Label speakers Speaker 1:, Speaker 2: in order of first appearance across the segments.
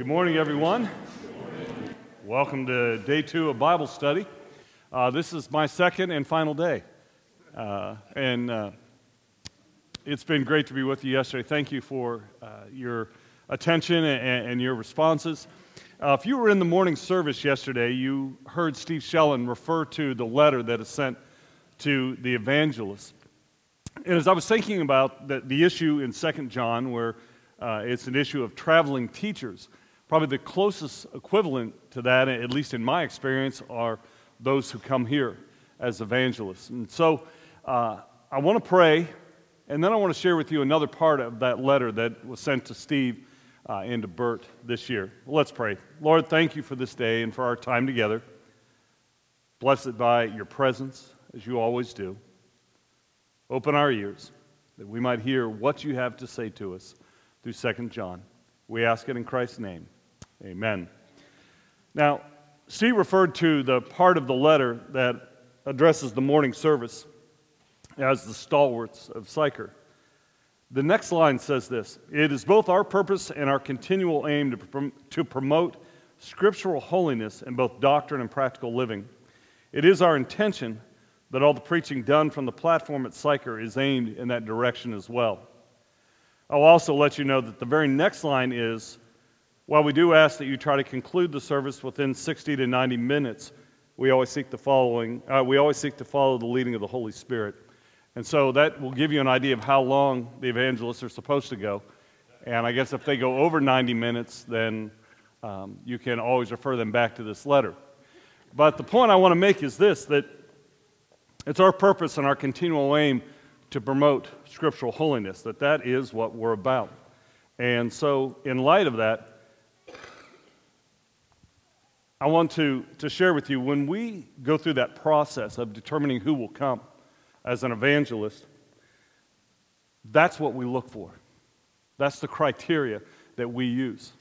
Speaker 1: Good morning, everyone. Welcome to day two of Bible study. Uh, this is my second and final day. Uh, and uh, it's been great to be with you yesterday. Thank you for uh, your attention and, and your responses. Uh, if you were in the morning service yesterday, you heard Steve Shellen refer to the letter that is sent to the evangelist. And as I was thinking about the, the issue in Second John, where uh, it's an issue of traveling teachers, probably the closest equivalent to that, at least in my experience, are those who come here as evangelists. And so uh, I want to pray, and then I want to share with you another part of that letter that was sent to Steve uh, and to Bert this year. Let's pray. Lord, thank you for this day and for our time together. Bless it by your presence, as you always do. Open our ears that we might hear what you have to say to us through 2 John. We ask it in Christ's name. Amen. Now, Steve referred to the part of the letter that addresses the morning service as the stalwarts of Sychar. The next line says this It is both our purpose and our continual aim to, prom- to promote scriptural holiness in both doctrine and practical living. It is our intention that all the preaching done from the platform at Sychar is aimed in that direction as well. I'll also let you know that the very next line is while we do ask that you try to conclude the service within 60 to 90 minutes, we always seek the following, uh, we always seek to follow the leading of the Holy Spirit. And so that will give you an idea of how long the evangelists are supposed to go. And I guess if they go over 90 minutes, then um, you can always refer them back to this letter. But the point I want to make is this that it's our purpose and our continual aim to promote scriptural holiness, that that is what we're about. And so, in light of that, I want to, to share with you when we go through that process of determining who will come as an evangelist, that's what we look for. That's the criteria that we use.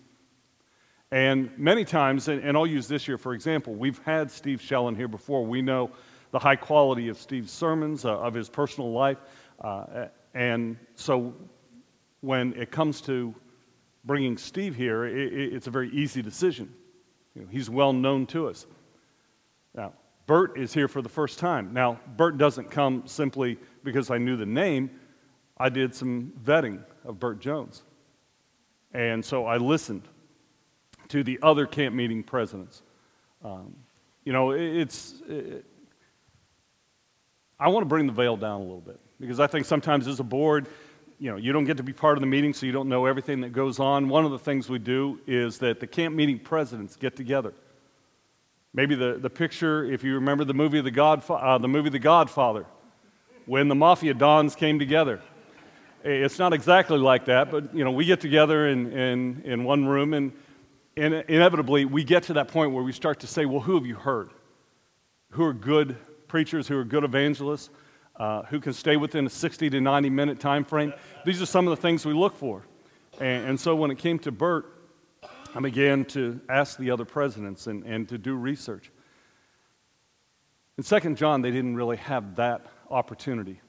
Speaker 1: And many times, and, and I'll use this year for example, we've had Steve Shellen here before. We know the high quality of Steve's sermons, uh, of his personal life. Uh, and so when it comes to bringing Steve here, it, it's a very easy decision. You know, he's well known to us. Now, Bert is here for the first time. Now, Bert doesn't come simply because I knew the name. I did some vetting of Bert Jones. And so I listened to the other camp meeting presidents. Um, you know, it, it's, it, I want to bring the veil down a little bit because I think sometimes as a board, you know, you don't get to be part of the meeting, so you don't know everything that goes on. One of the things we do is that the camp meeting presidents get together. Maybe the, the picture, if you remember the movie the, uh, the movie The Godfather, when the mafia dons came together. It's not exactly like that, but you know, we get together in, in, in one room, and, and inevitably we get to that point where we start to say, well, who have you heard? Who are good preachers, who are good evangelists? Uh, who can stay within a 60 to 90 minute time frame. These are some of the things we look for. And, and so when it came to Bert, I began to ask the other presidents and, and to do research. In 2nd John, they didn't really have that opportunity.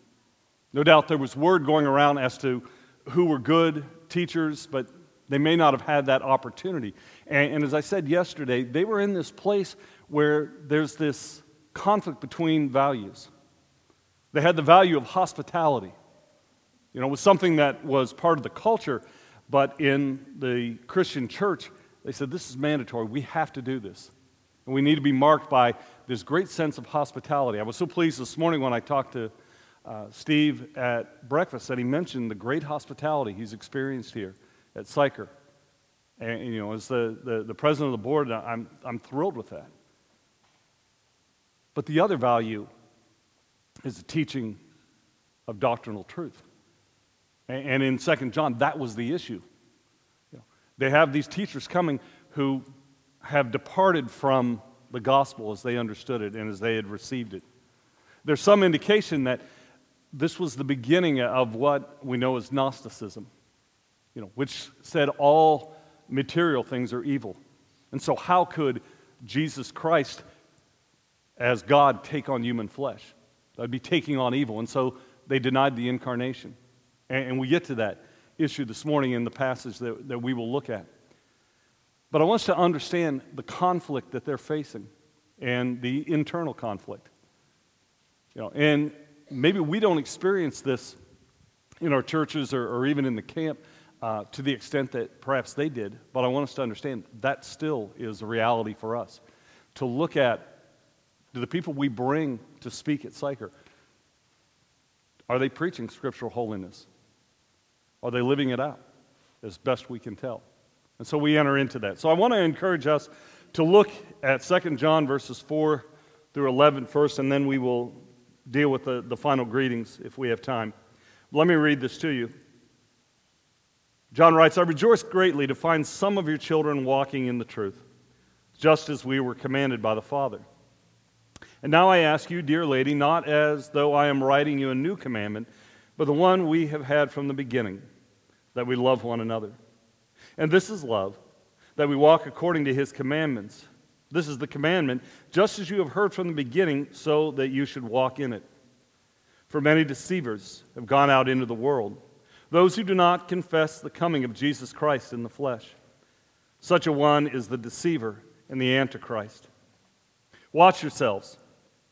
Speaker 1: No doubt there was word going around as to who were good teachers, but they may not have had that opportunity. And, and, as I said yesterday, they were in this place where there's this conflict between values. They had the value of hospitality. You know, it was something that was part of the culture, but in the Christian church, they said, This is mandatory. We have to do this. And we need to be marked by this great sense of hospitality. I was so pleased this morning when I talked to uh, Steve at breakfast that he mentioned the great hospitality he's experienced here at Sychar. And, you know, as the, the, the president of the board, I'm, I'm thrilled with that. But the other value is the teaching of doctrinal truth. And in Second John, that was the issue. They have these teachers coming who have departed from the gospel as they understood it and as they had received it. There's some indication that this was the beginning of what we know as Gnosticism, you know, which said all material things are evil. And so, how could Jesus Christ, as God, take on human flesh? Would be taking on evil. And so they denied the incarnation. And, and we get to that issue this morning in the passage that, that we will look at. But I want us to understand the conflict that they're facing and the internal conflict. You know, and maybe we don't experience this in our churches or, or even in the camp uh, to the extent that perhaps they did, but I want us to understand that still is a reality for us. To look at do the people we bring to speak at Sychar, are they preaching scriptural holiness? Are they living it out as best we can tell? And so we enter into that. So I want to encourage us to look at 2 John verses 4 through 11 first, and then we will deal with the, the final greetings if we have time. Let me read this to you. John writes, I rejoice greatly to find some of your children walking in the truth, just as we were commanded by the Father. And now I ask you, dear lady, not as though I am writing you a new commandment, but the one we have had from the beginning, that we love one another. And this is love, that we walk according to his commandments. This is the commandment, just as you have heard from the beginning, so that you should walk in it. For many deceivers have gone out into the world, those who do not confess the coming of Jesus Christ in the flesh. Such a one is the deceiver and the antichrist. Watch yourselves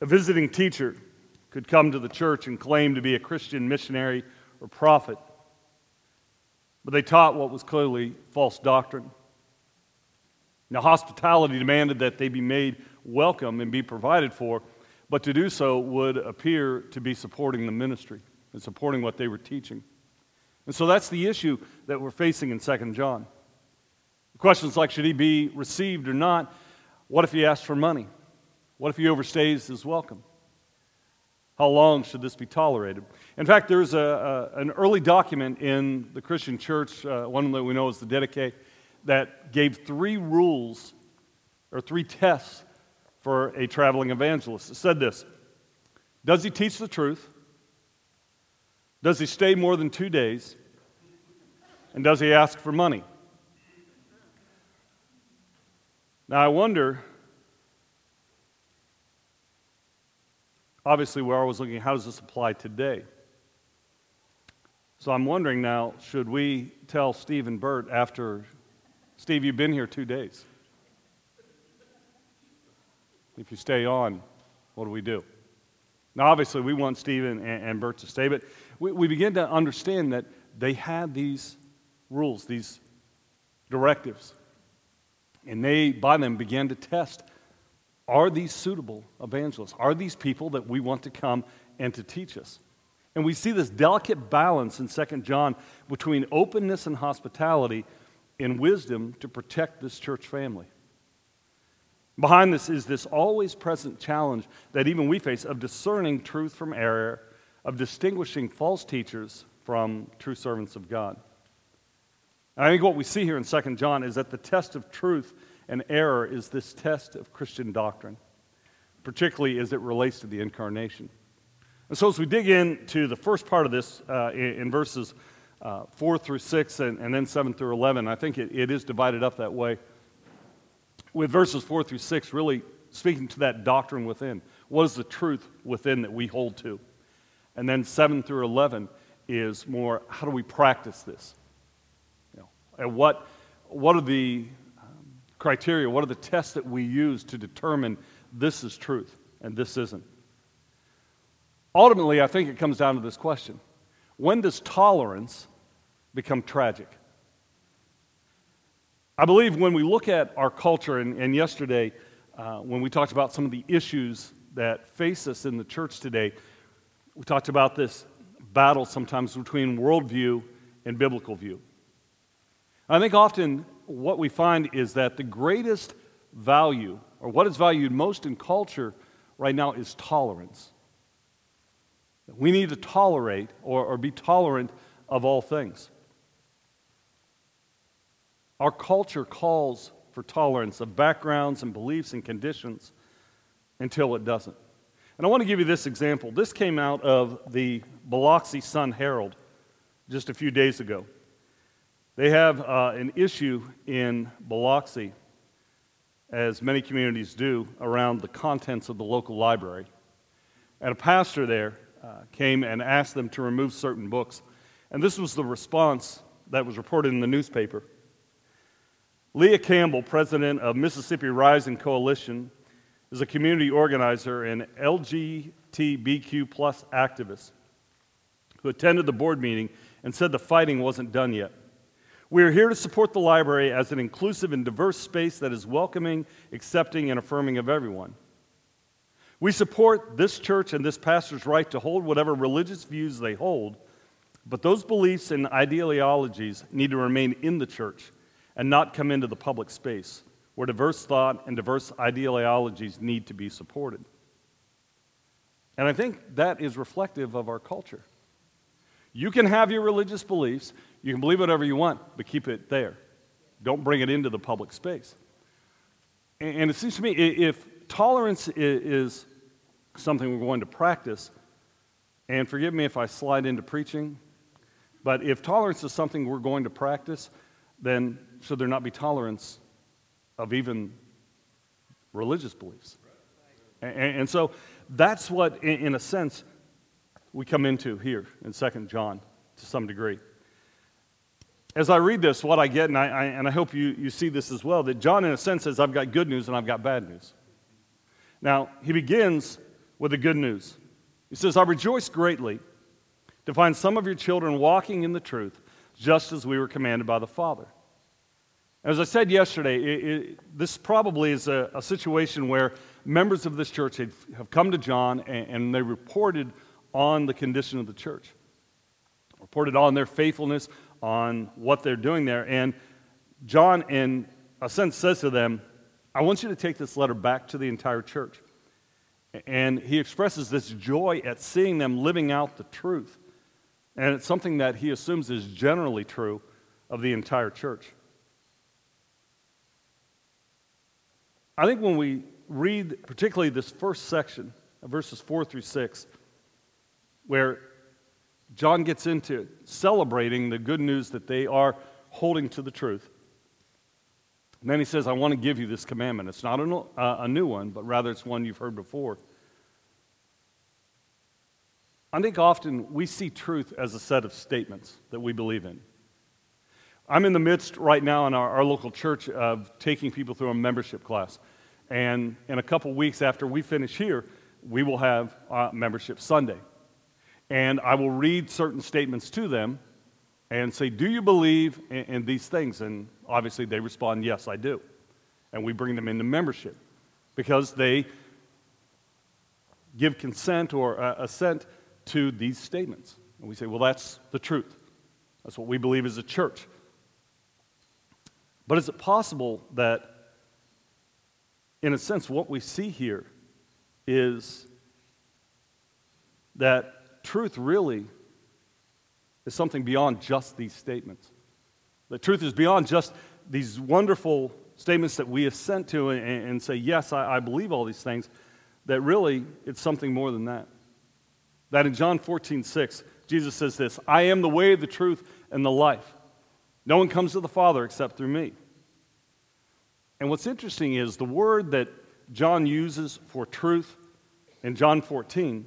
Speaker 1: A visiting teacher could come to the church and claim to be a Christian missionary or prophet, but they taught what was clearly false doctrine. Now, hospitality demanded that they be made welcome and be provided for, but to do so would appear to be supporting the ministry and supporting what they were teaching. And so that's the issue that we're facing in 2 John. Questions like should he be received or not? What if he asks for money? What if he overstays his welcome? How long should this be tolerated? In fact, there's a, a, an early document in the Christian church, uh, one that we know is the Didache, that gave three rules or three tests for a traveling evangelist. It said this Does he teach the truth? Does he stay more than two days? And does he ask for money? Now, I wonder obviously, we're always looking how does this apply today? So I'm wondering now, should we tell Steve and Bert after, Steve, you've been here two days. If you stay on, what do we do? Now, obviously, we want Steve and, and Bert to stay, but we, we begin to understand that they had these rules, these directives, and they, by them, began to test are these suitable evangelists? Are these people that we want to come and to teach us? And we see this delicate balance in 2 John between openness and hospitality and wisdom to protect this church family. Behind this is this always present challenge that even we face of discerning truth from error, of distinguishing false teachers from true servants of God. And I think what we see here in 2 John is that the test of truth and error is this test of Christian doctrine, particularly as it relates to the incarnation. And so, as we dig into the first part of this uh, in, in, verses uh, 4 through 6 and, and, then 7 through 11, I think it, it is divided up that way. With verses 4 through 6 really speaking to that doctrine within. What is the truth within that we hold to? And then 7 through 11 is more how do we practice this? You know, and what, what are the criteria? What are the tests that we use to determine this is truth and this isn't? Ultimately, I think it comes down to this question When does tolerance become tragic? I believe when we look at our culture, and, and yesterday, uh, when we talked about some of the issues that face us in the church today, we talked about this battle sometimes between worldview and biblical view. I think often what we find is that the greatest value, or what is valued most in culture right now, is tolerance. We need to tolerate or, or be tolerant of all things. Our culture calls for for tolerance of backgrounds and beliefs and conditions until it doesn't. And I want to give you this example. This came out of the Biloxi Sun Herald just a few days ago. They have uh, an issue in Biloxi, as many communities do, around the contents of the local library. And a pastor there uh, came and asked them to remove certain books. And this was the response that was reported in the newspaper. Leah Campbell, president of Mississippi Rising Coalition, is a community organizer and LGBTQ plus activist who attended the board meeting and said the fighting wasn't done yet. We are here to support the library as an inclusive and diverse space that is welcoming, accepting, and affirming of everyone. We support this church and this pastor's right to hold whatever religious views they hold, but those beliefs and ideologies need to remain in the church and not come into the public space where diverse thought and diverse ideologies need to be supported. And I think that is reflective of our culture. You can have your religious beliefs, you can believe whatever you want, but keep it there. Don't bring it into the public space. And it seems to me if tolerance is something we're going to practice, and forgive me if I slide into preaching, but if tolerance is something we're going to practice, then should there not be tolerance of even religious beliefs. And, so that's what, in, a sense, we come into here in 2 John to some degree. As I read this, what I get, and I, I, and I hope you, you see this as well, that John, in a sense, says, I've got good news and I've got bad news. Now, he begins with the good news. He says, I rejoice greatly to find some of your children walking in the truth, just as we were commanded by the Father. As I said yesterday, it, it, this probably is a, a, situation where members of this church have, have come to John and, and, they reported on the condition of the church, reported on their faithfulness, on what they're doing there. And John, in a sense, says to them, I want you to take this letter back to the entire church. And he expresses this joy at seeing them living out the truth. And it's something that he assumes is generally true of the entire church. I think when we read, particularly this first section, verses 4 through 6, where John gets into celebrating the good news that they are holding to the truth. And then he says, I want to give you this commandment. It's not a, uh, new one, but rather it's one you've heard before. I think often we see truth as a set of statements that we believe in. I'm in the midst right now in our, our local church of taking people through a membership class. And in a couple weeks after we finish here, we will have membership Sunday. And I will read certain statements to them and say, Do you believe in, in these things? And obviously they respond, Yes, I do. And we bring them into membership because they give consent or uh, assent to these statements. And we say, Well, that's the truth. That's what we believe as a church. But is it possible that, in a sense, what we see here is truth really is something beyond just these statements? The truth is beyond just these wonderful statements that we assent to and, and say, Yes, I, I believe all these things, that really it's something more than that. That in John 14, 6, Jesus says this I am the way, the truth, and the life. No one comes to the Father except through me. And what's interesting is the word that John uses for truth in John 14,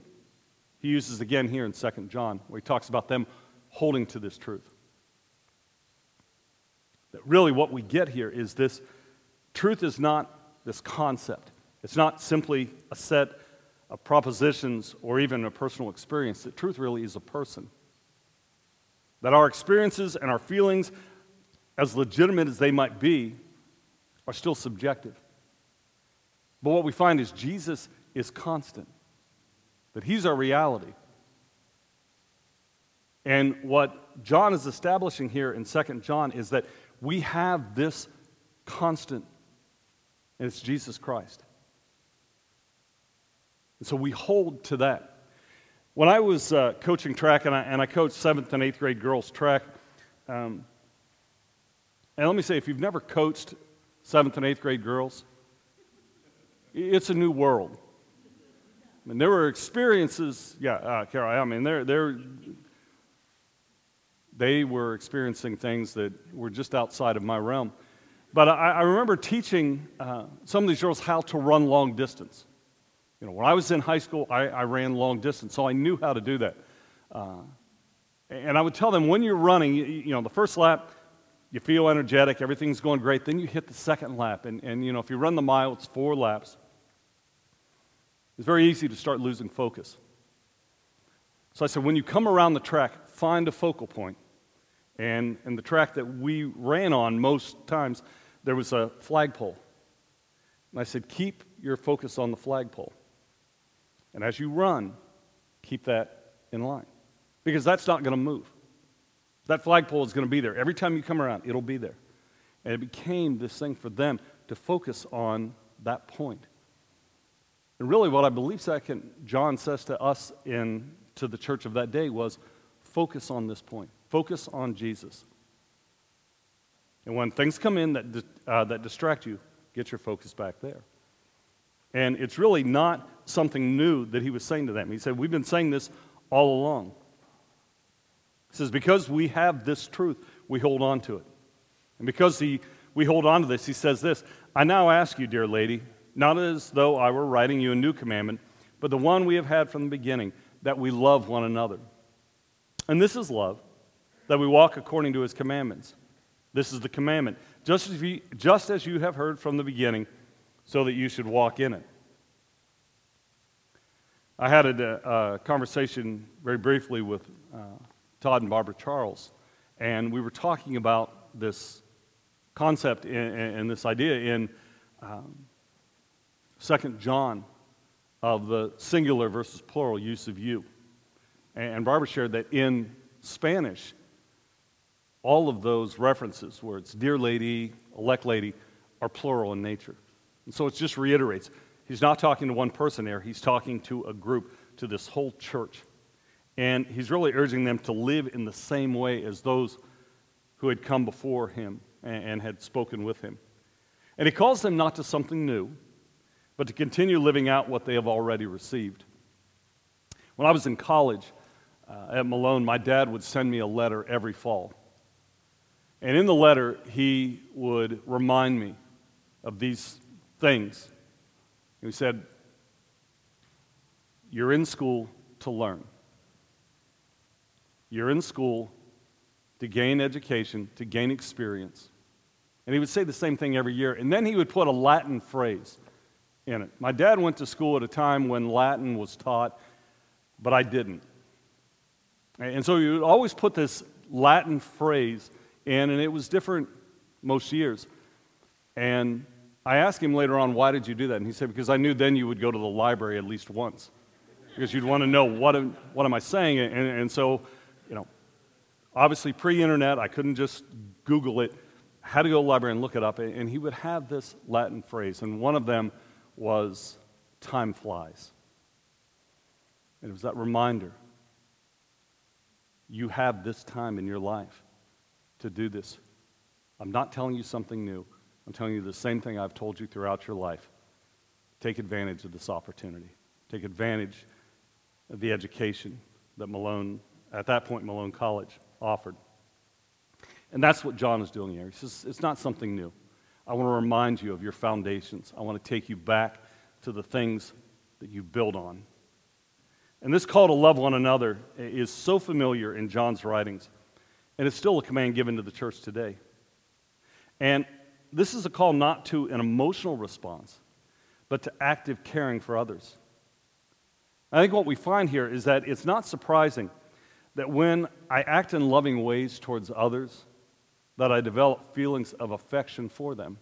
Speaker 1: he uses again here in 2 John, where he talks about them holding to this truth. That really what we get here is this truth is not this concept, it's not simply a set of propositions or even a personal experience. The truth really is a person. That our experiences and our feelings, as legitimate as they might be, are still subjective. But what we find is Jesus is constant, that He's our reality. And what John is establishing here in 2 John is that we have this constant, and it's Jesus Christ. And so we hold to that. When I was uh, coaching track, and I, and I coached seventh and eighth grade girls track, um, and let me say, if you've never coached seventh and eighth grade girls. It's a new world. I mean, there were experiences, yeah, uh, Carol, I mean, they're, they're, they were experiencing things that were just outside of my realm. But I, I remember teaching uh, some of these girls how to run long distance. You know, when I was in high school, I, I ran long distance, so I knew how to do that. Uh, and I would tell them when you're running, you, you, know, the first lap, you feel energetic, everything's going great. Then you hit the second lap. And, and, you know, if you run the mile, it's four laps. It's very easy to start losing focus. So I said, when you come around the track, find a focal point. And, and the track that we ran on most times, there was a flagpole. And I said, keep your focus on the flagpole. And as you run, keep that in line. Because that's not going to move. That flagpole is going to be there. Every time you come around, it'll be there. And it became this thing for them to focus on that point. And really, what I believe second John says to us in to the church of that day was focus on this point. Focus on Jesus. And when things come in that, uh, that distract you, get your focus back there. And it's really not something new that he was saying to them. He said, We've been saying this all along. He says, Because we have this truth, we hold on to it. And because he, we hold on to this, he says this I now ask you, dear lady, not as though I were writing you a new commandment, but the one we have had from the beginning, that we love one another. And this is love, that we walk according to his commandments. This is the commandment, just as, you, just as you have heard from the beginning, so that you should walk in it. I had a, a conversation very briefly with uh, Todd and Barbara Charles, and we were talking about this concept and, this idea in um, Second John of the singular versus plural use of you. And Barbara shared that in Spanish, all of those references, where it's dear lady, elect lady, are plural in nature. And so it just reiterates he's not talking to one person there, he's talking to a group, to this whole church. And he's really urging them to live in the same way as those who had come before him and, had spoken with him. And he calls them not to something new, but to continue living out what they have already received. When I was in college uh, at Malone, my dad would send me a letter every fall. And in the letter, he would remind me of these things. He said, You're in school to learn. You're in school to gain education, to gain experience. And he would say the same thing every year. And then he would put a Latin phrase in it. My dad went to school at a time when Latin was taught, but I didn't. And so he would always put this Latin phrase in, and it was different most years. And I asked him later on, why did you do that? And he said, because I knew then you would go to the library at least once. Because you'd want to know, what am, what am I saying? And, and so, you know, obviously pre internet, I couldn't just Google it. Had to go to the library and look it up. And he would have this Latin phrase. And one of them was time flies. And it was that reminder you have this time in your life to do this. I'm not telling you something new. I'm telling you the same thing I've told you throughout your life. Take advantage of this opportunity. Take advantage of the education that Malone, at that point, Malone College offered. And that's what John is doing here. He says it's not something new. I want to remind you of your foundations. I want to take you back to the things that you build on. And this call to love one another is so familiar in John's writings, and it's still a command given to the church today. And this is a call not to an emotional response, but to active caring for others. I think what we find here is that it's not surprising that when I act in loving ways towards others, that I develop feelings of affection for them.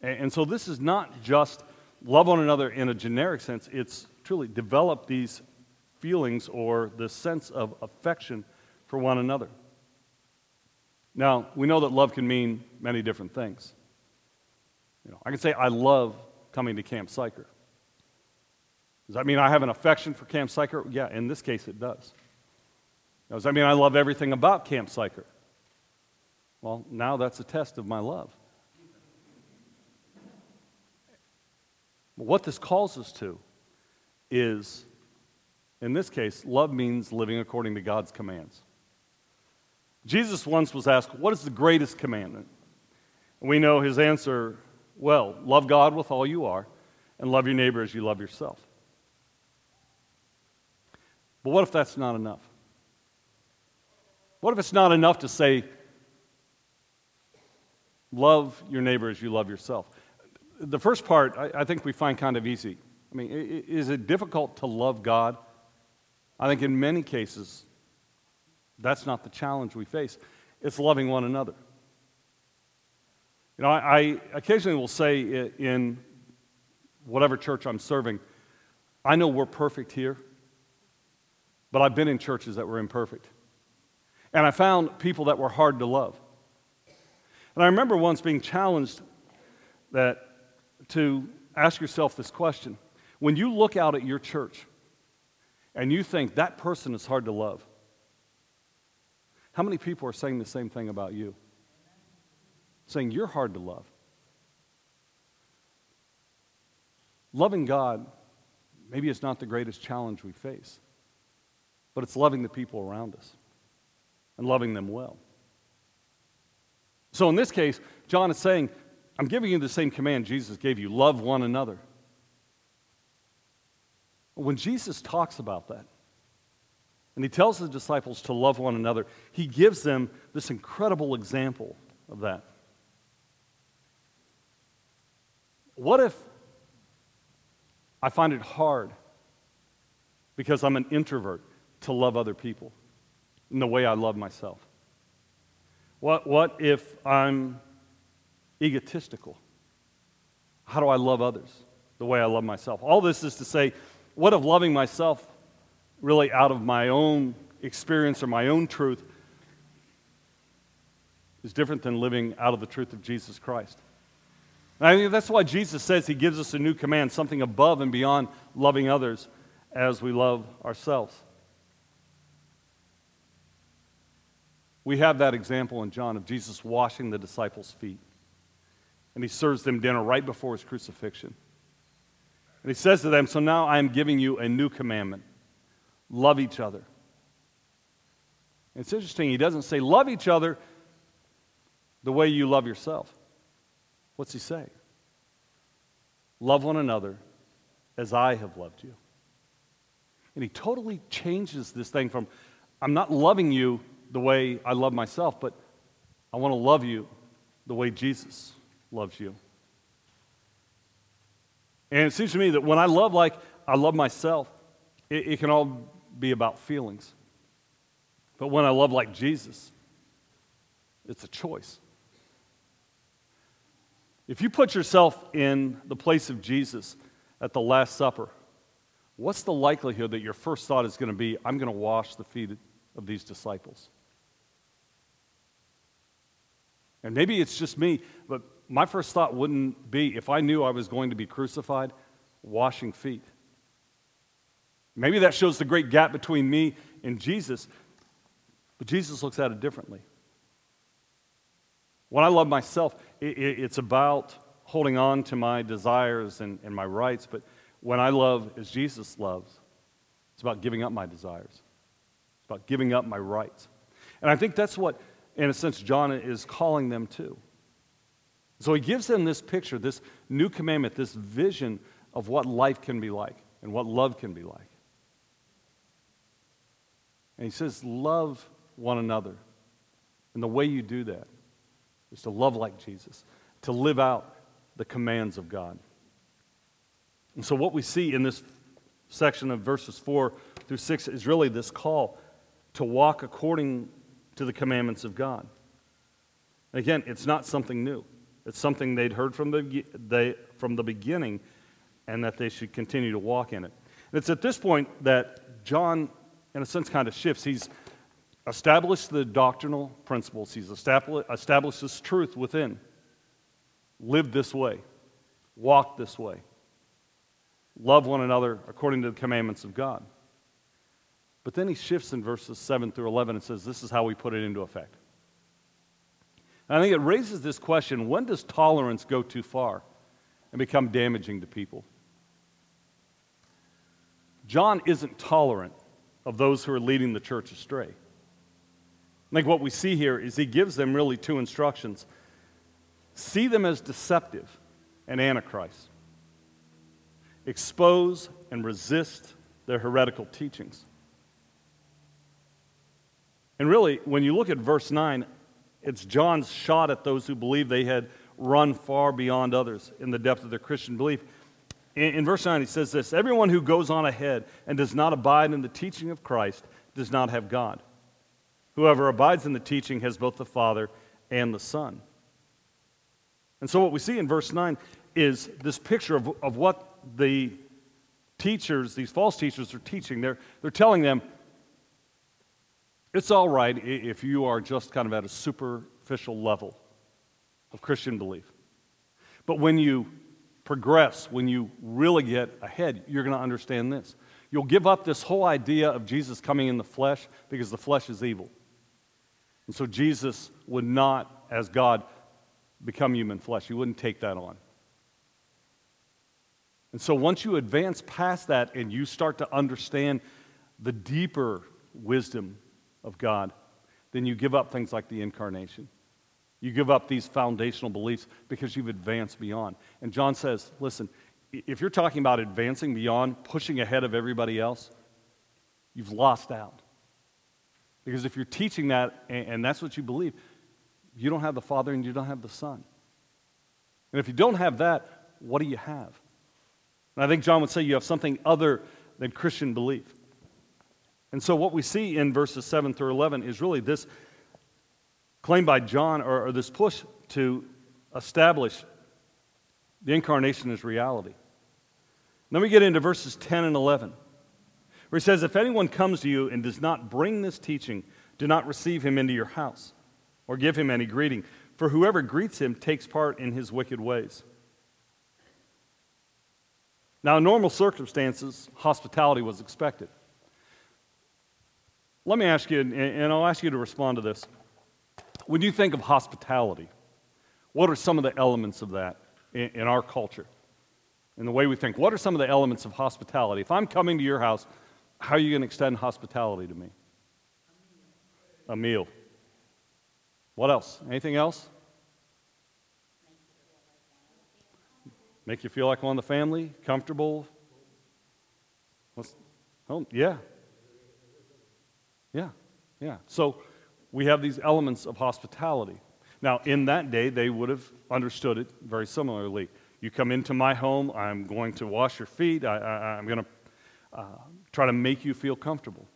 Speaker 1: And, so this is not just love one another in a generic sense, it's truly develop these feelings or the sense of affection for one another. Now, we know that love can mean many different things. You know, I can say I love coming to Camp Sychar. Does that mean I have an affection for Camp Sychar? Yeah, in this case it does. Does that mean I love everything about Camp Sychar? Well, now that's a test of my love. What this calls us to is, in this case, love means living according to God's commands. Jesus once was asked, What is the greatest commandment? And we know his answer well, love God with all you are, and love your neighbor as you love yourself. But what if that's not enough? What if it's not enough to say, love your neighbor as you love yourself? The first part, I, I think we find kind of easy. I mean, is it difficult to love God? I think in many cases, that's not the challenge we face. It's loving one another. You know, I, I occasionally will say in whatever church I'm serving, I know we're perfect here, but I've been in churches that were imperfect. And I found people that were hard to love. And I remember once being challenged that to ask yourself this question. When you look out at your church and you think that person is hard to love, how many people are saying the same thing about you? Saying you're hard to love. Loving God, maybe it's not the greatest challenge we face, but it's loving the people around us and loving them well. So in this case, John is saying, I'm giving you the same command Jesus gave you love one another. When Jesus talks about that, and he tells the disciples to love one another, he gives them this incredible example of that. What if I find it hard because I'm an introvert to love other people in the way I love myself? What, what if I'm egotistical? How do I love others the way I love myself? All this is to say, what if loving myself really out of my own experience or my own truth is different than living out of the truth of Jesus Christ? I think that's why Jesus says he gives us a new command, something above and beyond loving others as we love ourselves. We have that example in John of Jesus washing the disciples' feet. And he serves them dinner right before his crucifixion. And he says to them, So now I am giving you a new commandment love each other. It's interesting, he doesn't say, Love each other the way you love yourself. What's he say? Love one another as I have loved you. And he totally changes this thing from, I'm not loving you the way I love myself, but I want to love you the way Jesus loves you. And it seems to me that when I love like I love myself, it, it can all be about feelings. But when I love like Jesus, it's a choice. If you put yourself in the place of Jesus at the Last Supper, what's the likelihood that your first thought is going to be, I'm going to wash the feet of these disciples? And maybe it's just me, but my first thought wouldn't be if I knew I was going to be crucified, washing feet. Maybe that shows the great gap between me and Jesus, but Jesus looks at it differently. When I love myself, it, it, it's about holding on to my desires and my rights, but when I love as Jesus loves, it's about giving up my desires. It's about giving up my rights. And I think that's what, in a sense, John is calling them to. So he gives them this picture, this new commandment, this vision of what life can be like and what love can be like. And he says, Love one another. And the way you do that is to love like Jesus, to live out the commands of God. And so, what we see in this section of verses 4 through 6 is really this call to walk according to the commandments of God. Again, it's not something new. It's something they'd heard from the, they, from the beginning and that they should continue to walk in it. And it's at this point that John, in a sense, kind of shifts. He's established the doctrinal principles, he's established, this truth within. Live this way, walk this way, love one another according to the commandments of God. But then he shifts in verses 7 through 11 and says, This is how we put it into effect. And I think it raises this question when does tolerance go too far and become damaging to people? John isn't tolerant of those who are leading the church astray. I think what we see here is he gives them really two instructions see them as deceptive and antichrist, expose and resist their heretical teachings. And really, when you look at verse 9, it's John's shot at those who believe they had run far beyond others in the depth of their Christian belief. In, in, verse 9, he says this Everyone who goes on ahead and does not abide in the teaching of Christ does not have God. Whoever abides in the teaching has both the Father and the Son. And so, what we see in verse 9 is this picture of, of what the teachers, these false teachers, are teaching. They're, they're telling them it's all right if you are just kind of at a superficial level of Christian belief. But when you progress, when you really get ahead, you're going to understand this. You'll give up this whole idea of Jesus coming in the flesh because the flesh is evil. And so Jesus would not, as God, become human flesh. He wouldn't take that on. And so once you advance past that and you start to understand the deeper wisdom of God, then you give up things like the incarnation. You give up these foundational beliefs because you've advanced beyond. And John says, listen, if you're talking about advancing beyond, pushing ahead of everybody else, you've lost out. Because if you're teaching that and that's what you believe, you don't have the Father and you don't have the Son. And if you don't have that, what do you have? And I think John would say you have something other than Christian belief. And so, what we see in verses 7 through 11 is really this claim by John, or, or this push to establish the incarnation as reality. Then we get into verses 10 and 11, where he says, If anyone comes to you and does not bring this teaching, do not receive him into your house or give him any greeting, for whoever greets him takes part in his wicked ways. Now, in normal circumstances, hospitality was expected. Let me ask you, and I'll ask you to respond to this. When you think of hospitality, what are some of the elements of that in, our culture? In the way we think, what are some of the elements of hospitality? If I'm coming to your house, how are you going to extend hospitality to me? A meal. What else? Anything else? Make you feel like one of the family, comfortable. Oh, yeah, yeah, yeah. So we have these elements of hospitality. Now, in that day, they would have understood it very similarly. You come into my home, I'm going to wash your feet, I, am going to uh, try to make you feel comfortable.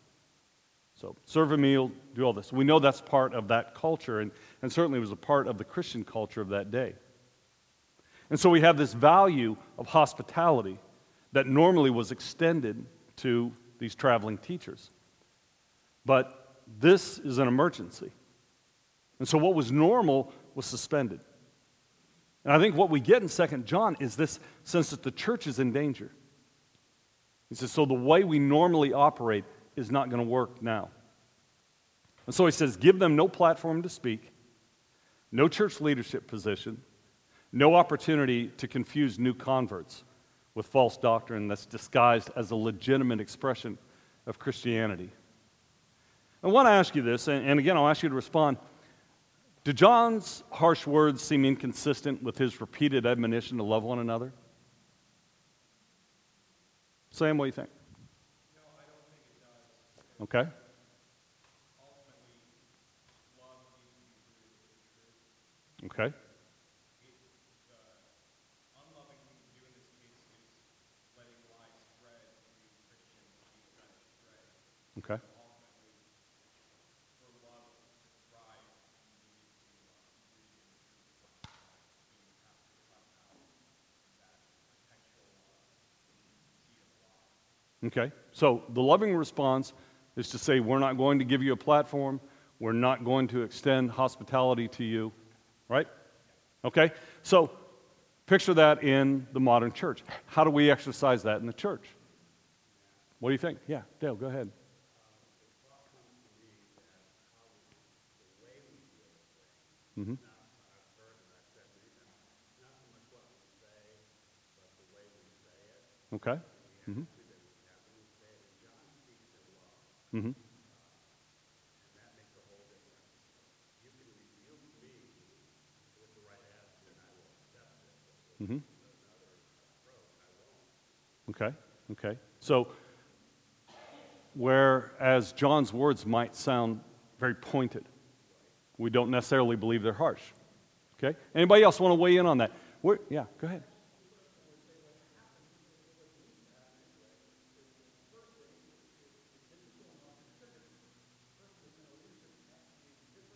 Speaker 1: So, serve a meal, do all this. We know that's part of that culture, and, and certainly was a part of the Christian culture of that day. And so we have this value of hospitality that normally was extended to these traveling teachers. But this is an emergency. And so what was normal was suspended. And I think what we get in Second John is this sense that the church is in danger. He says, so the way we normally operate is not going to work now. And so he says, give them no platform to speak, no church leadership position, no opportunity to confuse new converts with false doctrine that's disguised as a legitimate expression of Christianity. I want to ask you this, and again, I'll ask you to respond. Do John's harsh words seem inconsistent with his repeated admonition to love one another? Sam, what do you think?
Speaker 2: No, I don't think it
Speaker 1: Okay.
Speaker 2: does. Ultimately, love needs to be rooted in truth.
Speaker 1: Okay.
Speaker 2: The unloving thing to do in this case is letting lies spread to Christians being led astray.
Speaker 1: Okay.
Speaker 2: Ultimately, for love to thrive, you need to uh, root it in truth. You have to cut out that potential uh, seed of lie.
Speaker 1: Okay. So the loving response is to say, we're not going to give you a platform. We're not going to extend hospitality to you. Right? Okay. So picture that in the modern church. How do we exercise that in the church? What do you think? Yeah, Dale, go ahead. Mm-hmm. Okay. Mm-hmm. Mm-hmm.
Speaker 2: And that makes a whole difference. You can reveal to me what the right attitude, and I will accept it.
Speaker 1: Mm-hmm.
Speaker 2: won't.
Speaker 1: Okay, okay. So, whereas John's words might sound very pointed, we don't necessarily believe they're harsh. Okay? Anybody else want to weigh in on that? Where, yeah, go ahead.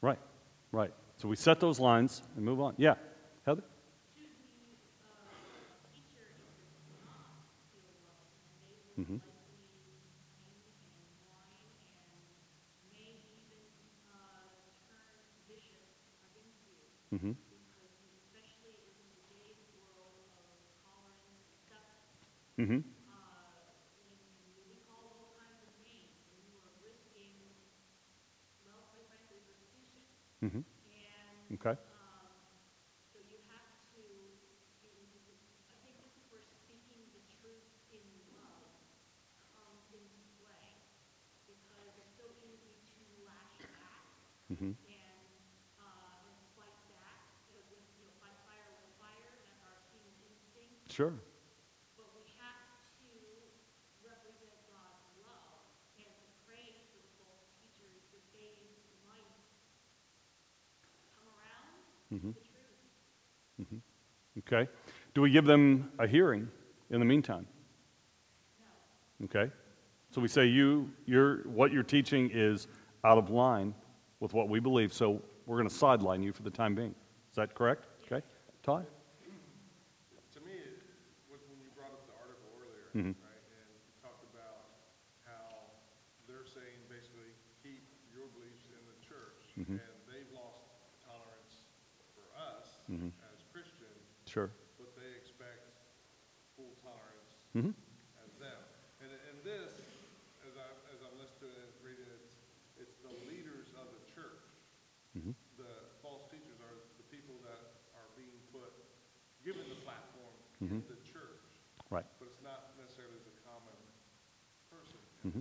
Speaker 1: Right, right. So we set those lines and move on. Yeah, Heather? Mm-hmm. Mm-hmm. Mm-hmm. Mm-hmm. Okay.
Speaker 3: So you have to, you, you, I think this is where speaking the truth in love comes into play. Because it's so easy to lash back
Speaker 1: Mm-hmm.
Speaker 3: and, uh, and fight back, you know, with, you know, fight fire with fire, that's our human instinct.
Speaker 1: Sure.
Speaker 3: But we have to represent God's love and to pray for the false teachers that they might around
Speaker 1: Mm-hmm.
Speaker 3: to the truth.
Speaker 1: Okay. Do we give them a hearing in the meantime? Okay. So we say you, you're, what you're teaching is out of line with what we believe, so we're going to sideline you for the time being. Is that correct? Okay. Todd?
Speaker 4: To me, it- when when you brought up the
Speaker 1: Mhm.
Speaker 4: right, and you talked about how they're saying basically, keep your beliefs in the church,
Speaker 1: Mhm.
Speaker 4: and they've lost tolerance for us
Speaker 1: Mhm.
Speaker 4: as Christians,
Speaker 1: Sure.
Speaker 4: but they expect full tolerance
Speaker 1: Mm-hmm.
Speaker 4: as them. And, and this, as I, as I'm listening and reading, it's, it's the leaders of the church.
Speaker 1: Mhm.
Speaker 4: The false teachers are the people that are being put, given the platform
Speaker 1: Mhm.
Speaker 4: in the church,
Speaker 1: Right.
Speaker 4: but it's not necessarily as a common person in
Speaker 1: Mm-hmm.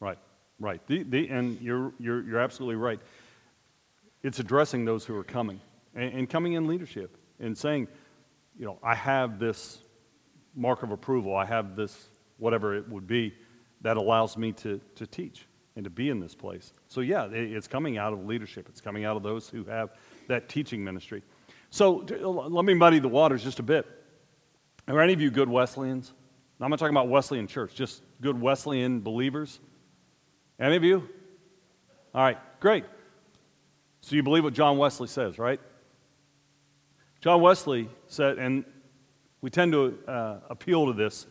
Speaker 1: Right. Right. The, the, and you're, you're, you're absolutely right. It's addressing those who are coming and, and coming in leadership and saying, you know, I have this mark of approval. I have this, whatever it would be, that allows me to, to teach and to be in this place. So, yeah, it- it's coming out of leadership. It's coming out of those who have that teaching ministry. So, let me muddy the waters just a bit. Are any of you good Wesleyans? I'm not talking about Wesleyan church, just good Wesleyan believers. Any of you? All right, great. So you believe what John Wesley says, right? John Wesley said, and we tend to uh, appeal to this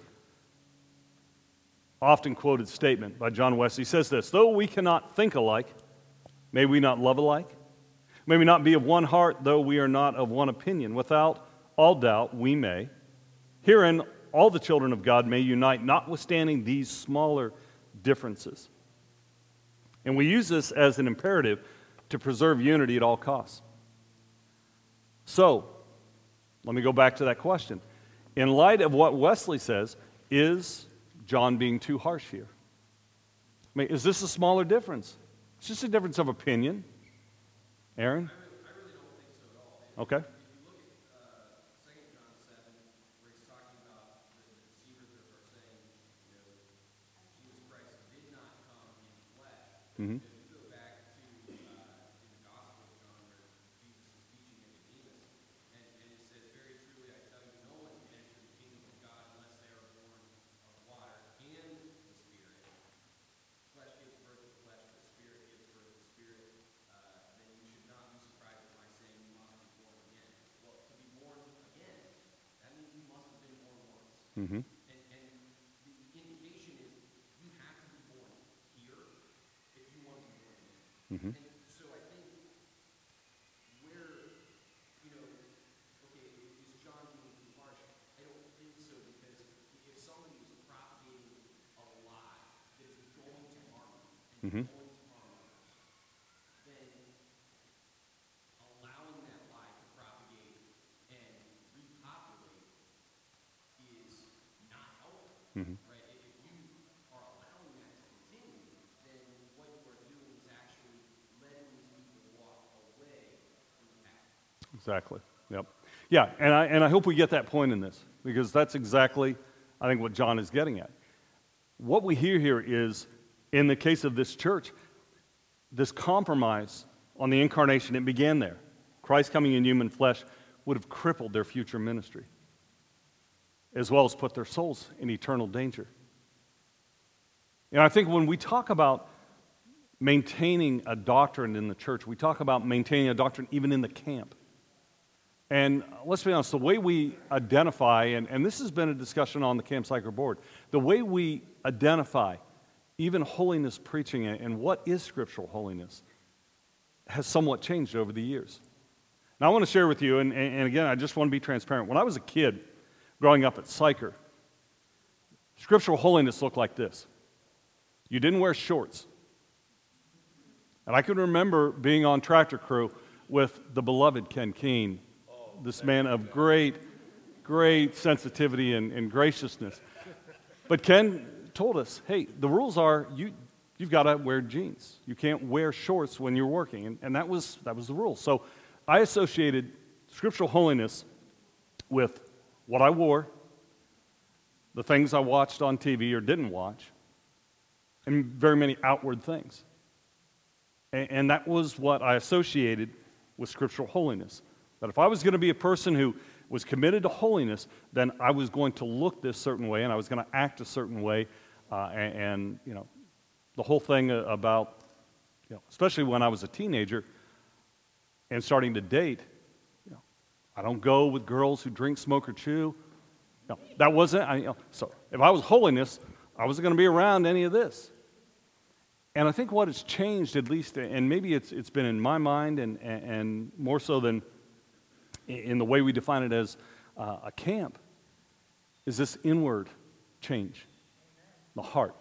Speaker 1: often quoted statement by John Wesley. He says this Though we cannot think alike, may we not love alike? May we not be of one heart, though we are not of one opinion? Without all doubt, we may. Herein, all the children of God may unite, notwithstanding these smaller differences. And we use this as an imperative to preserve unity at all costs. So, let me go back to that question. In light of what Wesley says, is John being too harsh here? I mean, is this a smaller difference? It's just a difference of opinion. Aaron?
Speaker 5: I really don't think so at all.
Speaker 1: Okay.
Speaker 5: If you look at uh, Second John seven, where he's talking about the, the deceivers that are saying, you know, Jesus Christ did not come in flesh.
Speaker 1: Mhm.
Speaker 5: If you go back to uh, in the Gospel of John, where Jesus is teaching Nicodemus, and, and it says, "Very truly I tell you, no one can enter the kingdom of God unless they are born of water and the Spirit. Flesh gives birth to flesh, but Spirit gives birth to spirit. Uh, then you should not be surprised at my saying you must be born again. Well, to be born again, that means you must have been born once. And, and the indication is you have to be born here if you want to be born here. And so I think where, you know, okay, is John being too harsh? I don't think so because if somebody is propagating a lie that is going to harm you and going to harm others, then allowing that lie to propagate and repopulate is not helpful, right? If you are allowing that to continue, then what you are doing is actually letting these people walk away from the path.
Speaker 1: Exactly. Yep. Yeah, and I, and I hope we get that point in this because that's exactly, I think, what John is getting at. What we hear here is, in the case of this church, this compromise on the incarnation, it began there. Christ coming in human flesh would have crippled their future ministry, as well as put their souls in eternal danger. And I think when we talk about maintaining a doctrine in the church, we talk about maintaining a doctrine even in the camp. And let's be honest, the way we identify, and, and this has been a discussion on the Camp Sychar board, the way we identify even holiness preaching and, what is scriptural holiness has somewhat changed over the years. Now, I want to share with you, and, and and again, I just want to be transparent. When I was a kid growing up at Sychar, scriptural holiness looked like this you didn't wear shorts. And I can remember being on tractor crew with the beloved Ken Keene, this man of great, great sensitivity and, and graciousness. But Ken told us, hey, the rules are you, you've got to wear jeans. You can't wear shorts when you're working. And, and that, was, that was the rule. So I associated scriptural holiness with what I wore, the things I watched on TV or didn't watch, and very many outward things. A- And that was what I associated with scriptural holiness. That if I was going to be a person who was committed to holiness, then I was going to look this certain way and I was going to act a certain way. Uh, and, and, you know, the whole thing about, you know, especially when I was a teenager and starting to date, you know, I don't go with girls who drink, smoke, or chew. No, that wasn't, I, you know, so if I was holiness, I wasn't going to be around any of this. And I think what has changed, at least, and maybe it's, it's been in my mind and, and, and more so than in the way we define it as uh, a camp, is this inward change, the heart.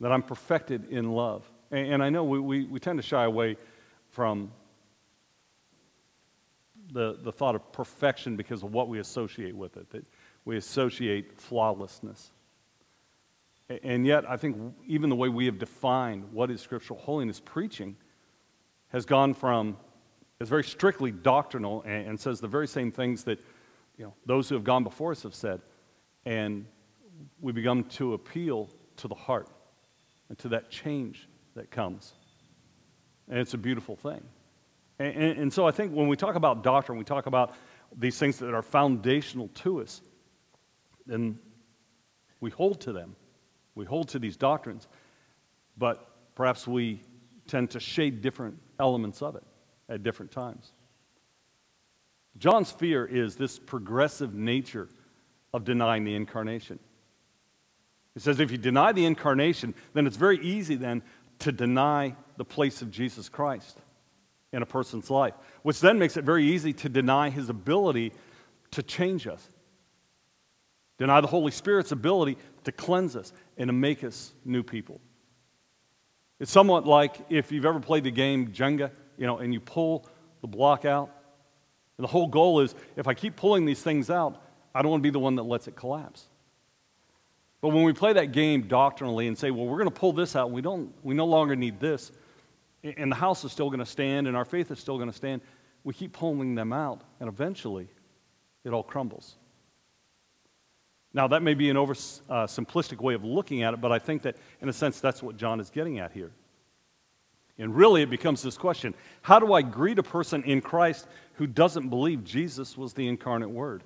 Speaker 1: That I'm perfected in love. And, and I know we, we, we tend to shy away from the, the thought of perfection because of what we associate with it, that we associate flawlessness. And yet, I think even the way we have defined what is scriptural holiness preaching has gone from, is very strictly doctrinal and, and says the very same things that you know, those who have gone before us have said. And we become to appeal to the heart and to that change that comes. And it's a beautiful thing. And, and, and so I think when we talk about doctrine, we talk about these things that are foundational to us, then we hold to them. We hold to these doctrines, but perhaps we tend to shade different elements of it at different times. John's fear is this progressive nature of denying the incarnation. He says if you deny the incarnation, then it's very easy then to deny the place of Jesus Christ in a person's life, which then makes it very easy to deny his ability to change us. Deny the Holy Spirit's ability to cleanse us and to make us new people. It's somewhat like if you've ever played the game Jenga, you know, and you pull the block out. And the whole goal is if I keep pulling these things out, I don't want to be the one that lets it collapse. But when we play that game doctrinally and say, well, we're going to pull this out, we, don't, we no longer need this, and the house is still going to stand and our faith is still going to stand, we keep pulling them out, and eventually it all crumbles. Now, that may be an over uh, simplistic way of looking at it, but I think that in a sense that's what John is getting at here. And really, it becomes this question How do I greet a person in Christ who doesn't believe Jesus was the incarnate Word?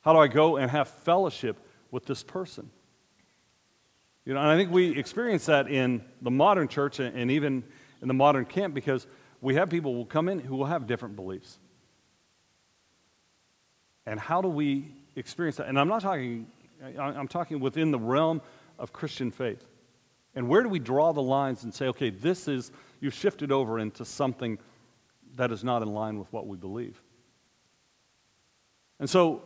Speaker 1: How do I go and have fellowship with this person? You know, and I think we experience that in the modern church and even in the modern camp because we have people who will come in who will have different beliefs. And how do we experience that? And I'm not talking, I'm talking within the realm of Christian faith. And where do we draw the lines and say, okay, this is, you've shifted over into something that is not in line with what we believe? And so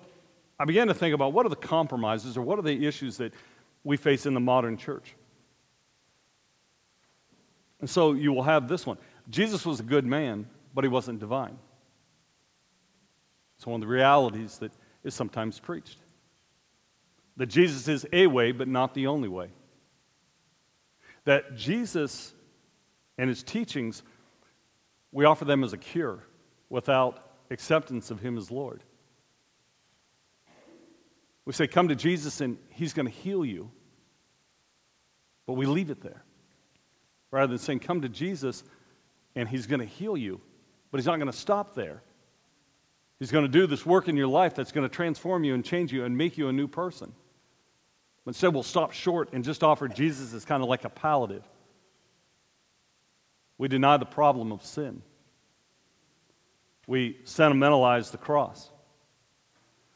Speaker 1: I began to think about what are the compromises or what are the issues that we face in the modern church? And so you will have this one Jesus was a good man, but he wasn't divine. It's one of the realities that is sometimes preached. That Jesus is a way, but not the only way. That Jesus and his teachings, we offer them as a cure without acceptance of him as Lord. We say, Come to Jesus and he's going to heal you. But we leave it there. Rather than saying, Come to Jesus and he's going to heal you. But he's not going to stop there. He's going to do this work in your life that's going to transform you and change you and make you a new person. Instead, we'll stop short and just offer Jesus as kind of like a palliative. We deny the problem of sin. We sentimentalize the cross.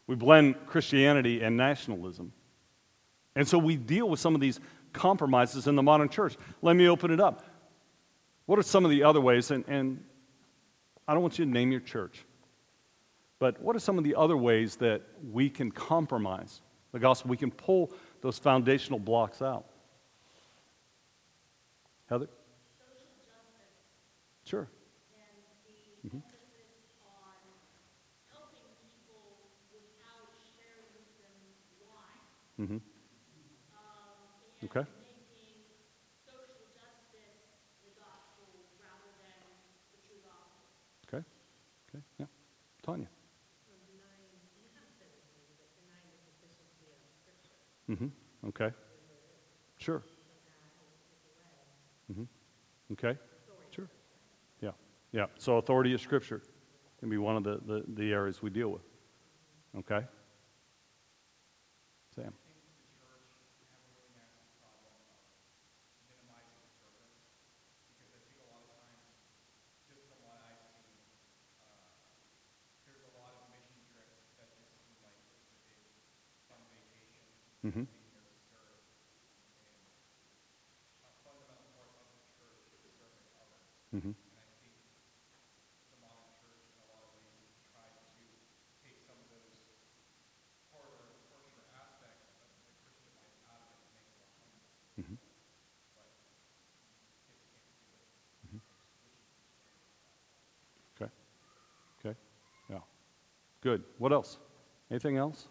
Speaker 1: We blend Christianity and nationalism. And so we deal with some of these compromises in the modern church. Let me open it up. What are some of the other ways? And, and I don't want you to name your church, but what are some of the other ways that we can compromise the gospel? We can pull those foundational blocks out. Heather? Sure.
Speaker 3: and mm-hmm the emphasis on helping people without sharing with them why.
Speaker 1: Mm-hmm.
Speaker 3: Um, and
Speaker 1: Okay.
Speaker 3: making social justice the gospel rather than the true gospel.
Speaker 1: Okay. Okay. Yeah. Tanya. Mm-hmm. Okay. Sure. Mm-hmm. Okay. Sure. Yeah. Yeah. So authority of Scripture can be one of the, the, the areas we deal with. Okay. Sam.
Speaker 2: think the church heavily has the problem of minimizing service, because I think a lot of times, just from what I've seen, uh, there's a lot of mission trips that just seem like it's a big fun vacation,
Speaker 1: Mm-hmm.
Speaker 2: being there to serve. And a fundamental part of the church is serving others.
Speaker 1: Mm-hmm.
Speaker 2: And I think the modern church, in a lot of ways, has tried to take some of those harder, harsher aspects of the Christian life out of it and make it more humble.
Speaker 1: Mm-hmm.
Speaker 2: But kids can't do it.
Speaker 1: Mhm.
Speaker 2: Exclusively
Speaker 1: Okay. Mm-hmm. Mm-hmm. Mm-hmm. Okay. Yeah. Good. What else? Anything else?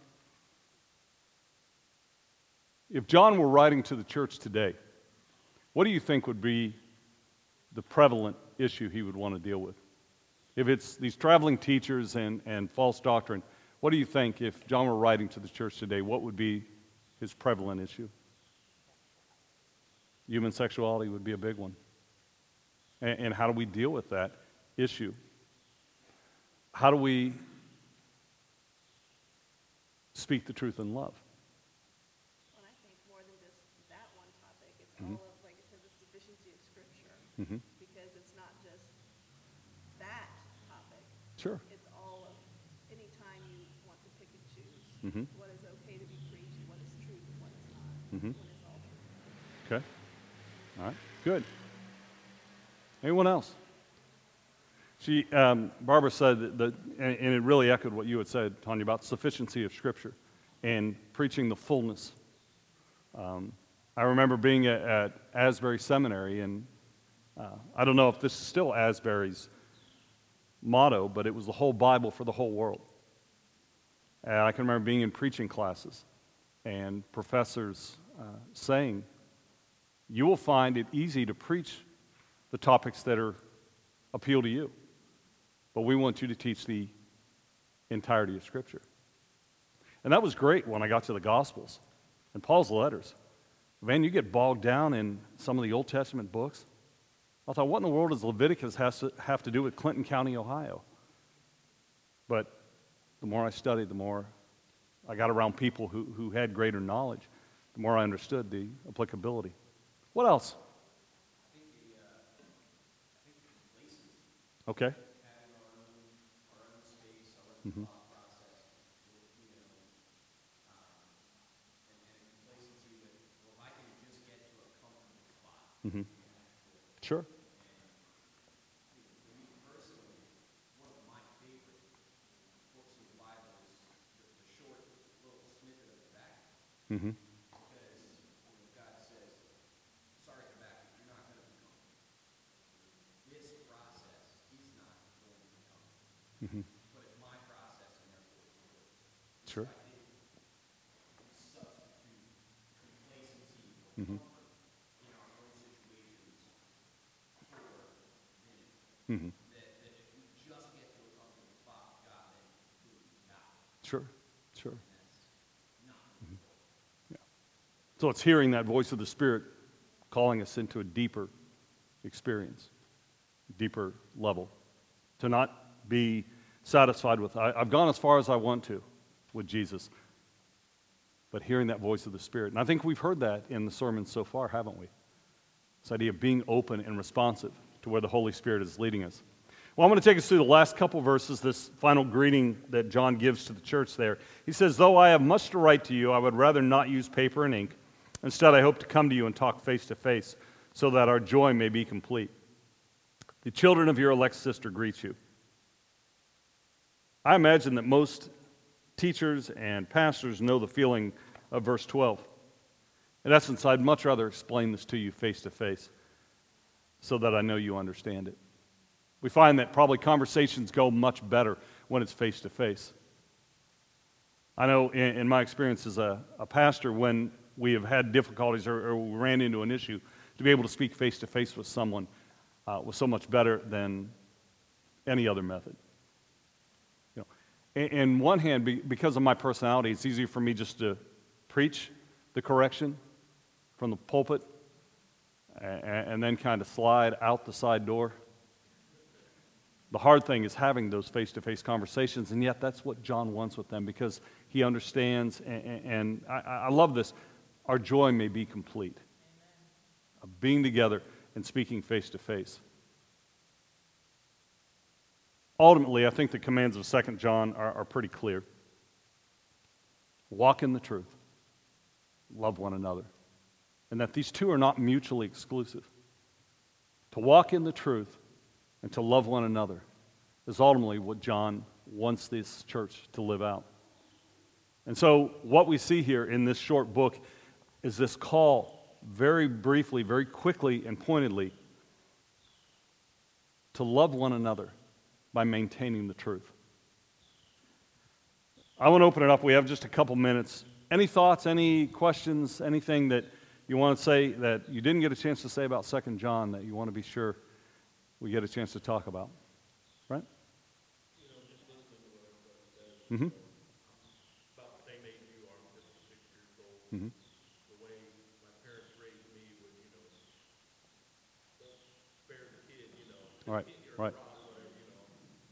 Speaker 1: If John were writing to the church today, what do you think would be the prevalent issue he would want to deal with? If it's these traveling teachers and, and false doctrine, what do you think if John were writing to the church today, what would be his prevalent issue? Human sexuality would be a big one. And, and how do we deal with that issue? How do we speak the truth in love?
Speaker 6: And I think more than just that one
Speaker 1: Mhm.
Speaker 6: all of, like I said, the sufficiency of Scripture.
Speaker 1: Mhm.
Speaker 6: Because it's not just that topic.
Speaker 1: Sure.
Speaker 6: It's all of, anytime you want to pick and choose
Speaker 1: Mhm.
Speaker 6: what is okay to be preached, what is truth, and what is not,
Speaker 1: Mhm.
Speaker 6: all true.
Speaker 1: Okay. All right. Good. Anyone else? She, um, Barbara said that, that and, and it really echoed what you had said, Tanya, about sufficiency of Scripture and preaching the fullness. Um, I remember being at, at Asbury Seminary, and uh, I don't know if this is still Asbury's motto, but it was the whole Bible for the whole world. And I can remember being in preaching classes and professors uh, saying, you will find it easy to preach the topics that are appeal to you. But we want you to teach the entirety of Scripture. And that was great when I got to the Gospels and Paul's letters. Man, you get bogged down in some of the Old Testament books. I thought, what in the world does Leviticus has to have to do with Clinton County, Ohio? But the more I studied, the more I got around people who, who had greater knowledge, the more I understood the applicability. What else?
Speaker 5: I think the, uh, I think the
Speaker 1: Okay.
Speaker 5: our own, our own space, our own thought process, with, you know,
Speaker 1: Sure.
Speaker 5: One of my favorite books of the Bible is the, the short little snippet of Habakkuk.
Speaker 1: Mm-hmm.
Speaker 5: Because you know, God says, sorry, Habakkuk, you're not going to become. This process is not going
Speaker 1: Mm-hmm.
Speaker 5: But it's my process, and therefore it's yours.
Speaker 1: Sure.
Speaker 5: I think we substitute complacency or
Speaker 1: Mhm.
Speaker 5: comfort in our own situations for vintage.
Speaker 1: Mm-hmm.
Speaker 5: That, that if we just get to a comfortable spot with God, then boom, got it.
Speaker 1: Sure. Sure.
Speaker 5: That's not
Speaker 1: So it's hearing that voice of the Spirit calling us into a deeper experience, deeper level. To not be satisfied with, I, I've gone as far as I want to with Jesus, but hearing that voice of the Spirit. And I think we've heard that in the sermon so far, haven't we? This idea of being open and responsive to where the Holy Spirit is leading us. Well, I'm going to take us through the last couple verses, this final greeting that John gives to the church there. He says, Though I have much to write to you, I would rather not use paper and ink. Instead, I hope to come to you and talk face to face so that our joy may be complete. The children of your elect sister greet you. I imagine that most teachers and pastors know the feeling of verse 12. In essence, I'd much rather explain this to you face to face so that I know you understand it. We find that probably conversations go much better when it's face to face. I know in, in my experience as a, a pastor, when we have had difficulties or, or we ran into an issue, to be able to speak face to face with someone uh, was so much better than any other method. You know, in, in one hand, be, because of my personality, it's easier for me just to preach the correction from the pulpit and, and then kind of slide out the side door. The hard thing is having those face to face conversations, and yet that's what John wants with them because he understands, and, and I, I love this. Our joy may be complete. Of being together and speaking face to face. Ultimately, I think the commands of 2 John are, are pretty clear walk in the truth, love one another, and that these two are not mutually exclusive. To walk in the truth and to love one another is ultimately what John wants this church to live out. And so, what we see here in this short book is this call, very briefly, very quickly, and pointedly, to love one another by maintaining the truth. I want to open it up. We have just a couple minutes. Any thoughts, any questions, anything that you want to say that you didn't get a chance to say about 2 John that you want to be sure we get a chance to talk about? Right? Mm-hmm. Mm-hmm.
Speaker 2: You mm-hmm. know, just listening to what everybody says,
Speaker 1: Mm-hmm.
Speaker 2: about the same age you are, I'm fifty-six years old.
Speaker 1: Mhm.
Speaker 2: The way my parents raised me would, you know, don't spare the kid, you know.
Speaker 1: Right,
Speaker 2: Hit your
Speaker 1: right.
Speaker 2: rod, whatever, you know,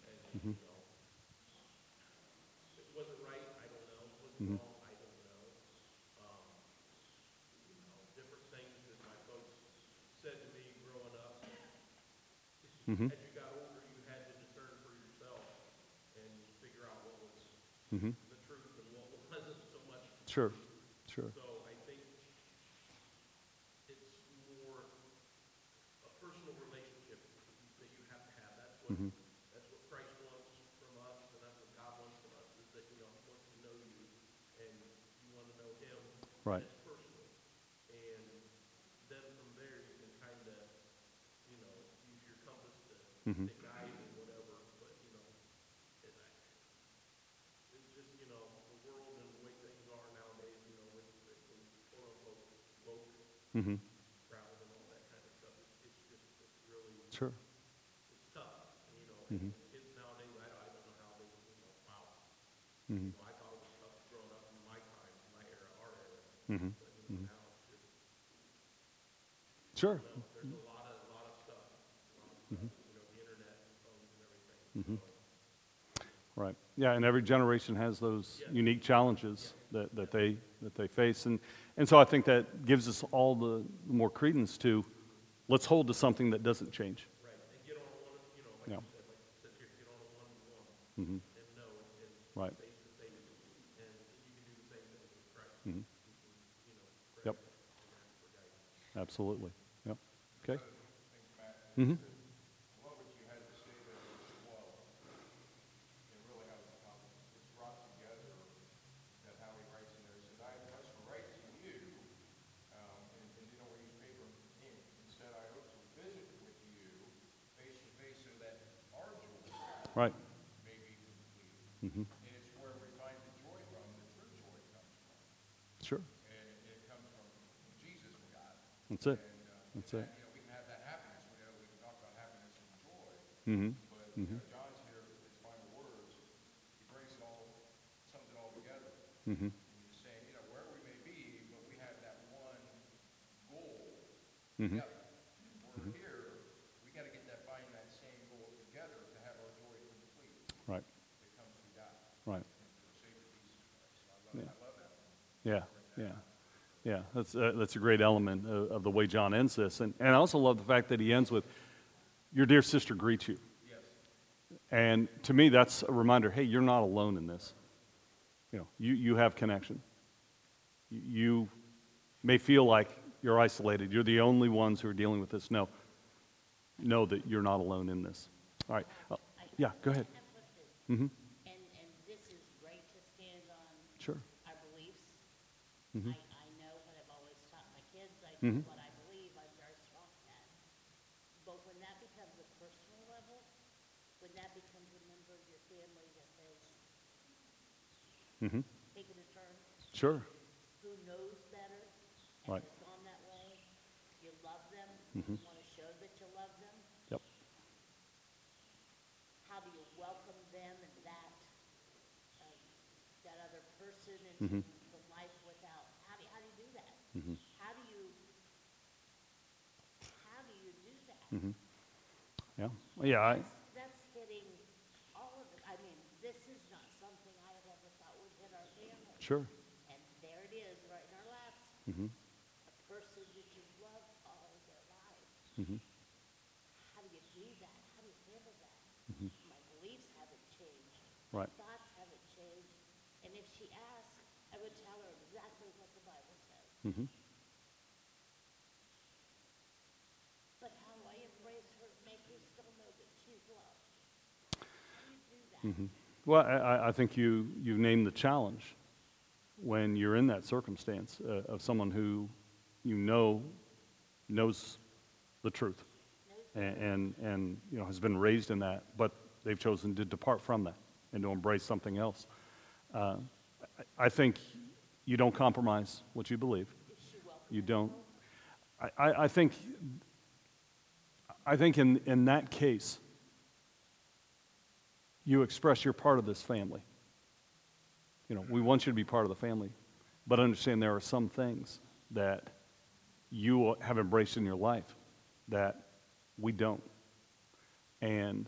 Speaker 2: and,
Speaker 1: Mhm.
Speaker 2: you know. Was it right? I don't know. Was it
Speaker 1: Mhm.
Speaker 2: wrong? I don't know. Um, you know, different things that my folks said to me growing up.
Speaker 1: Mhm.
Speaker 2: As you got older, you had to discern for yourself and figure out what was
Speaker 1: Mm-hmm.
Speaker 2: the truth and what wasn't so much.
Speaker 1: Sure, sure.
Speaker 2: So I think it's more a personal relationship that you have to have. That's what,
Speaker 1: Mhm.
Speaker 2: that's what Christ wants from us, and that's what God wants from us, is that, you know, he wants to know you, and you want to know him.
Speaker 1: Right.
Speaker 2: As personal. And then from there, you can kind of, you know, use your compass to,
Speaker 1: Mhm.
Speaker 2: to guide and whatever, but, you know, it, I, it's just, you know, the world and the way things are nowadays, you know, with, with the quote unquote woke
Speaker 1: Mm-hmm.
Speaker 2: crowd and all that kind of stuff, it's, it's just, it's really,
Speaker 1: Sure.
Speaker 2: it's tough, you know,
Speaker 1: Mhm.
Speaker 2: kids nowadays, I, I don't know how they, you know, wow.
Speaker 1: Mm-hmm.
Speaker 2: You know, I thought it was tough growing up in my time, my era, our era,
Speaker 1: Mm-hmm.
Speaker 2: but, you know, now it's just,
Speaker 1: Sure.
Speaker 2: you know, there's a lot of, a lot of stuff, a lot of stuff,
Speaker 1: Mm-hmm.
Speaker 2: you know, the internet, and phones and everything, so.
Speaker 1: Right. Yeah, and every generation has those unique challenges that, that, they, that they face. And, and so I think that gives us all the more credence to let's hold to something that doesn't change.
Speaker 2: Right, and get on one, you know, like
Speaker 1: Yeah.
Speaker 2: said, like said get on one-to-one
Speaker 1: Mm-hmm.
Speaker 2: and know and
Speaker 1: Right.
Speaker 2: face to face, and you can do the same thing with Christ. Can, you know,
Speaker 1: Yep.
Speaker 2: and ask for guidance.
Speaker 1: Absolutely. Yep. Okay.
Speaker 4: Think
Speaker 1: Mhm.
Speaker 7: I love what you had to say there, it's flow. It really has, um, it's brought together that how he writes in there, he says, I must write to you, um, and, and you know, we use paper and ink. Instead, I hope to visit with you face to face so that our joy
Speaker 1: Right.
Speaker 7: may be
Speaker 1: Mhm.
Speaker 7: And it's where we find the joy from, the true joy comes from.
Speaker 1: Sure.
Speaker 7: And it comes from Jesus God.
Speaker 1: That's it.
Speaker 7: And, uh,
Speaker 1: That's
Speaker 7: and
Speaker 1: it.
Speaker 7: that, you know, we can have that happiness, we know, we can talk about happiness and joy,
Speaker 1: Mm-hmm.
Speaker 7: but, you know, John's here, his final words, he brings it all, sums it all together.
Speaker 1: Mm-hmm.
Speaker 7: And he's saying, you know, wherever we may be, but we have that one goal
Speaker 1: Mhm.
Speaker 7: together. We're here, we gotta get that, find that same goal together to have our joy complete,
Speaker 1: Right.
Speaker 7: that comes through God,
Speaker 1: Right.
Speaker 7: and through the Savior Jesus Christ. So I love,
Speaker 1: Yeah.
Speaker 7: I love that.
Speaker 1: Yeah, yeah, yeah. That's uh, that's a great element of, of the way John ends this, and and I also love the fact that he ends with, "Your dear sister greets you,"
Speaker 7: Yes.
Speaker 1: and to me that's a reminder. Hey, you're not alone in this. You know, you you have connection. You, may feel like you're isolated. You're the only ones who are dealing with this. No, know that you're not alone in this. All right. Uh, yeah, go ahead. Mm-hmm.
Speaker 8: and, and this is great to stand on
Speaker 1: Sure.
Speaker 8: our beliefs.
Speaker 1: Mhm.
Speaker 8: I, I know what I've always taught my kids, I know
Speaker 1: Mhm.
Speaker 8: what I believe, I'm very strong at. But when that becomes a personal level, when that becomes a member of your family that has
Speaker 1: Mm-hmm.
Speaker 8: taken a turn,
Speaker 1: Sure.
Speaker 8: who knows better,
Speaker 1: Right.
Speaker 8: has gone that way, you love them,
Speaker 1: Mhm.
Speaker 8: you want to show that you love them,
Speaker 1: Yep.
Speaker 8: how do you welcome them and that, um, that other person into
Speaker 1: Mhm.
Speaker 8: the life without, how do, how do you do that?
Speaker 1: Mhm.
Speaker 8: How do you, how do you do that?
Speaker 1: Mm-hmm. Yeah. Well, yeah. I,
Speaker 8: That's, that's hitting all of it, I mean, this is not something I had ever thought would hit our family.
Speaker 1: sure.
Speaker 8: And there it is, right in our laps,
Speaker 1: Mm-hmm.
Speaker 8: a person that you've loved all their lives.
Speaker 1: Mm-hmm.
Speaker 8: How do you do that? How do you handle that?
Speaker 1: Mhm.
Speaker 8: My beliefs haven't changed.
Speaker 1: Right.
Speaker 8: My thoughts haven't changed. And if she asked, I would tell her exactly what the Bible says.
Speaker 1: Mm-hmm.
Speaker 8: But how do I embrace her, make her still know that she's loved? How do you do that?
Speaker 1: hmm Well, I- I, think you, you've named the challenge when you're in that circumstance uh, of someone who you know knows the truth and, and, and, you know, has been raised in that, but they've chosen to depart from that and to embrace something else. Uh, I, think you don't compromise what you believe. You don't. I, I, I think, I think in, in that case, you express you're part of this family. You know, we want you to be part of the family, but understand there are some things that you have embraced in your life that we don't. And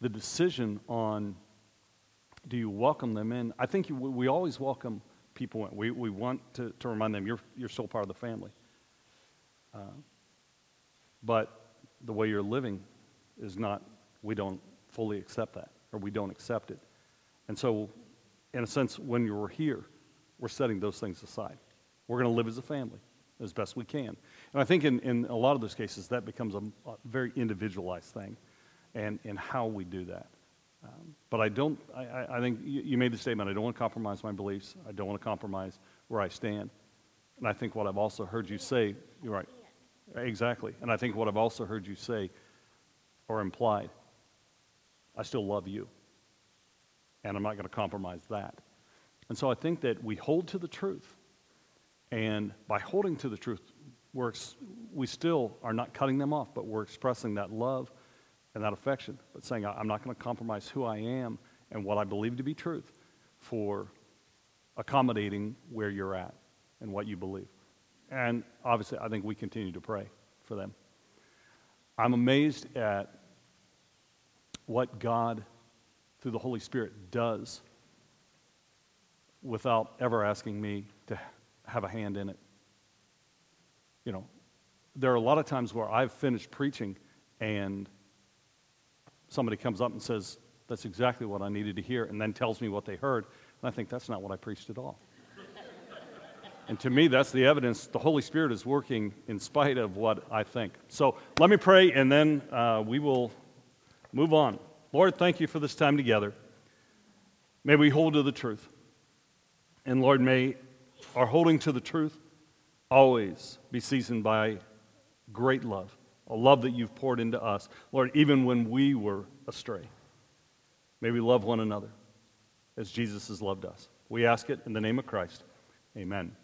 Speaker 1: the decision on do you welcome them in? I think we always welcome people in. We, we want to, to remind them you're, you're still part of the family. Uh, but the way you're living is not, we don't fully accept that, or we don't accept it. And so, in a sense, when you're here, we're setting those things aside. We're going to live as a family as best we can. And I think in, in a lot of those cases, that becomes a, a very individualized thing and, and how we do that. Um, but I don't, I, I, think you, you made the statement, I don't want to compromise my beliefs. I don't want to compromise where I stand. And I think what I've also heard you say, you're right. Exactly. And I think what I've also heard you say or implied, I still love you. And I'm not going to compromise that. And so I think that we hold to the truth. And by holding to the truth, we're, ex- we still are not cutting them off, but we're expressing that love and that affection, but saying, "I- I'm not going to compromise who I am and what I believe to be truth for accommodating where you're at and what you believe. And obviously, I think we continue to pray for them. I'm amazed at what God, through the Holy Spirit, does without ever asking me to have a hand in it. You know, there are a lot of times where I've finished preaching and somebody comes up and says, That's exactly what I needed to hear, and then tells me what they heard. And I think that's not what I preached at all. And to me, that's the evidence the Holy Spirit is working in spite of what I think. So let me pray, and then uh, we will move on. Lord, thank you for this time together. May we hold to the truth. And Lord, may our holding to the truth always be seasoned by great love, a love that you've poured into us. Lord, even when we were astray, may we love one another as Jesus has loved us. We ask it in the name of Christ. Amen.